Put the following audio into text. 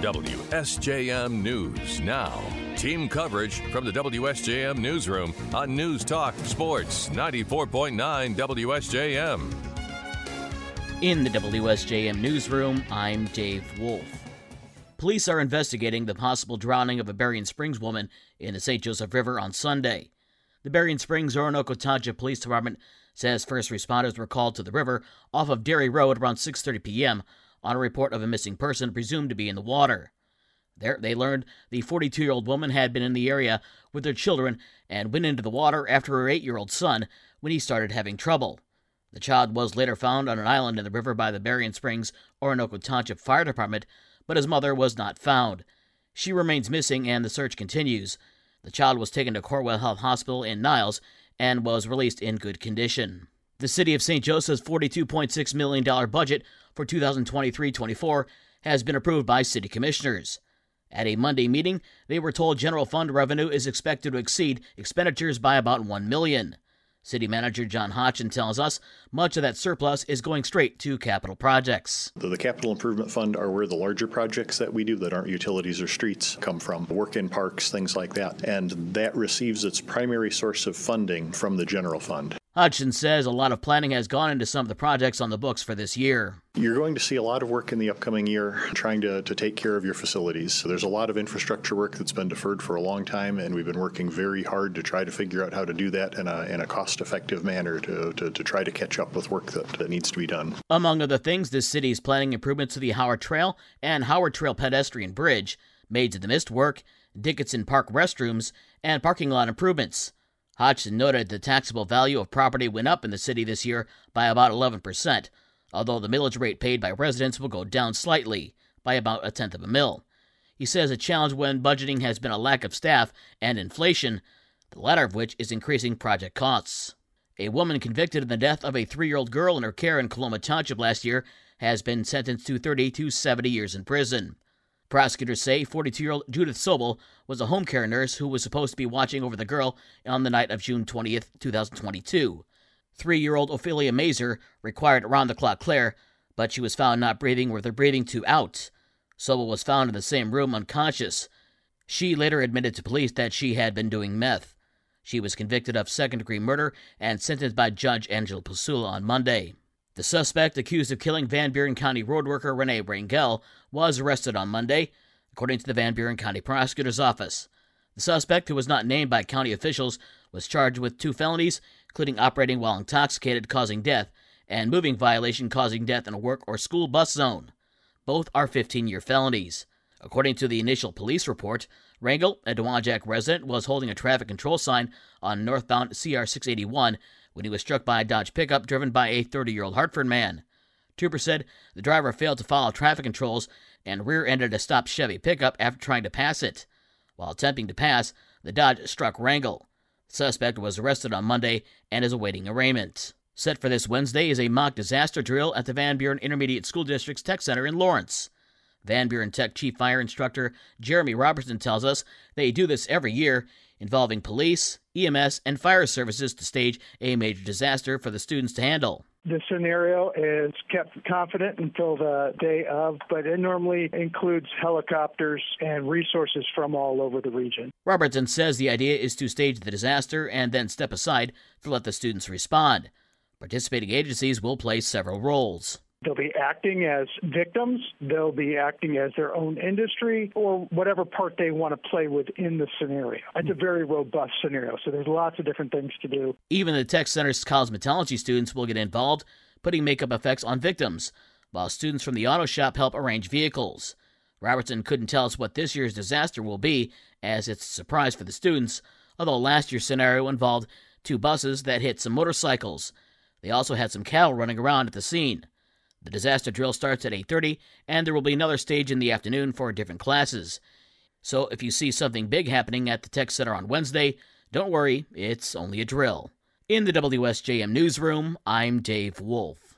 WSJM News now. Team coverage from the WSJM Newsroom on News Talk Sports 94.9 WSJM. In the WSJM Newsroom, I'm Dave Wolf. Police are investigating the possible drowning of a Berrien Springs woman in the St. Joseph River on Sunday. The Berrien Springs Oronoko Township Police Department says first responders were called to the river off of Dairy Road around 6:30 p.m. on a report of a missing person presumed to be in the water. There, they learned the 42 year old woman had been in the area with their children and went into the water after her 8 year old son when he started having trouble. The child was later found on an island in the river by the Berrien Springs Oronoko Township Fire Department, but his mother was not found. She remains missing and the search continues. The child was taken to Corewell Health Hospital in Niles and was released in good condition. The City of St. Joseph's $42.6 million budget for 2023 24 has been approved by City Commissioners. At a Monday meeting, they were told general fund revenue is expected to exceed expenditures by about 1 million. City Manager John Hodgson tells us much of that surplus is going straight to capital projects. The, the, capital improvement fund are where the larger projects that we do that aren't utilities or streets come from, work in parks, things like that. And that receives its primary source of funding from the general fund. Hodgson says a lot of planning has gone into some of the projects on the books for this year. You're going to see a lot of work in the upcoming year trying to, to take care of your facilities. So there's a lot of infrastructure work that's been deferred for a long time, and we've been working very hard to try to figure out how to do that in a, in a cost effective manner to, to, to, try to catch up with work that, that needs to be done. Among other things, the city is planning improvements to the Howard Trail and Howard Trail pedestrian bridge, Maids of the Mist work, Dickinson Park restrooms, and parking lot improvements. Hodgson noted the taxable value of property went up in the city this year by about 11%, although the millage rate paid by residents will go down slightly, by about a tenth of a mill. He says a challenge when budgeting has been a lack of staff and inflation, the latter of which is increasing project costs. A woman convicted of the death of a three year old girl in her care in Coloma Township last year has been sentenced to 30 to 70 years in prison. Prosecutors say 42 year old Judith Sobel was a home care nurse who was supposed to be watching over the girl on the night of June 20th, 2022. Three year old Ophelia Mazer required round the clock care, but she was found not breathing with her breathing tube out. Sobel was found in the same room unconscious. She later admitted to police that she had been doing meth. She was convicted of second degree murder and sentenced by Judge Angela Pasula on Monday. The suspect accused of killing Van Buren County road worker Renee Rangel was arrested on Monday, according to the Van Buren County Prosecutor's Office. The suspect, who was not named by county officials, was charged with two felonies, including operating while intoxicated causing death and moving violation causing death in a work or school bus zone. Both are 15 year felonies. According to the initial police report, Rangel, a Dowagiac resident, was holding a traffic control sign on northbound CR 681 when he was struck by a Dodge pickup driven by a 30 year old Hartford man. Trooper said the driver failed to follow traffic controls and rear ended a stopped Chevy pickup after trying to pass it. While attempting to pass, the Dodge struck Rangel. The suspect was arrested on Monday and is awaiting arraignment. Set for this Wednesday is a mock disaster drill at the Van Buren Intermediate School District's Tech Center in Lawrence. Van Buren Tech Chief Fire Instructor Jeremy Robertson tells us they do this every year involving police, EMS, and fire services to stage a major disaster for the students to handle. The scenario is kept confident until the day of, but it normally includes helicopters and resources from all over the region. Robertson says the idea is to stage the disaster and then step aside to let the students respond. Participating agencies will play several roles. They'll be acting as victims, they'll be acting as their own industry, or whatever part they want to play within the scenario. It's a very robust scenario, so there's lots of different things to do. Even the Tech Center's cosmetology students will get involved, putting makeup effects on victims, while students from the auto shop help arrange vehicles. Robertson couldn't tell us what this year's disaster will be, as it's a surprise for the students, although last year's scenario involved two buses that hit some motorcycles. They also had some cattle running around at the scene. The disaster drill starts at 8:30 and there will be another stage in the afternoon for different classes. So if you see something big happening at the Tech Center on Wednesday, don't worry, it's only a drill. In the WSJM newsroom, I'm Dave Wolf.